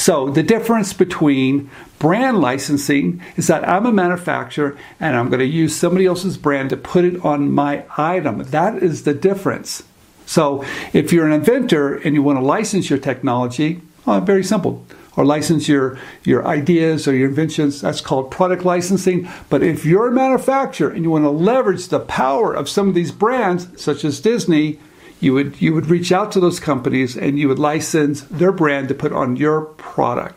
So the difference between brand licensing is that I'm a manufacturer and I'm going to use somebody else's brand to put it on my item. That is the difference. So if you're an inventor and you want to license your technology, well, very simple. Or license your, your ideas or your inventions. That's called product licensing. But if you're a manufacturer and you want to leverage the power of some of these brands, such as Disney, you would you would reach out to those companies and you would license their brand to put on your product.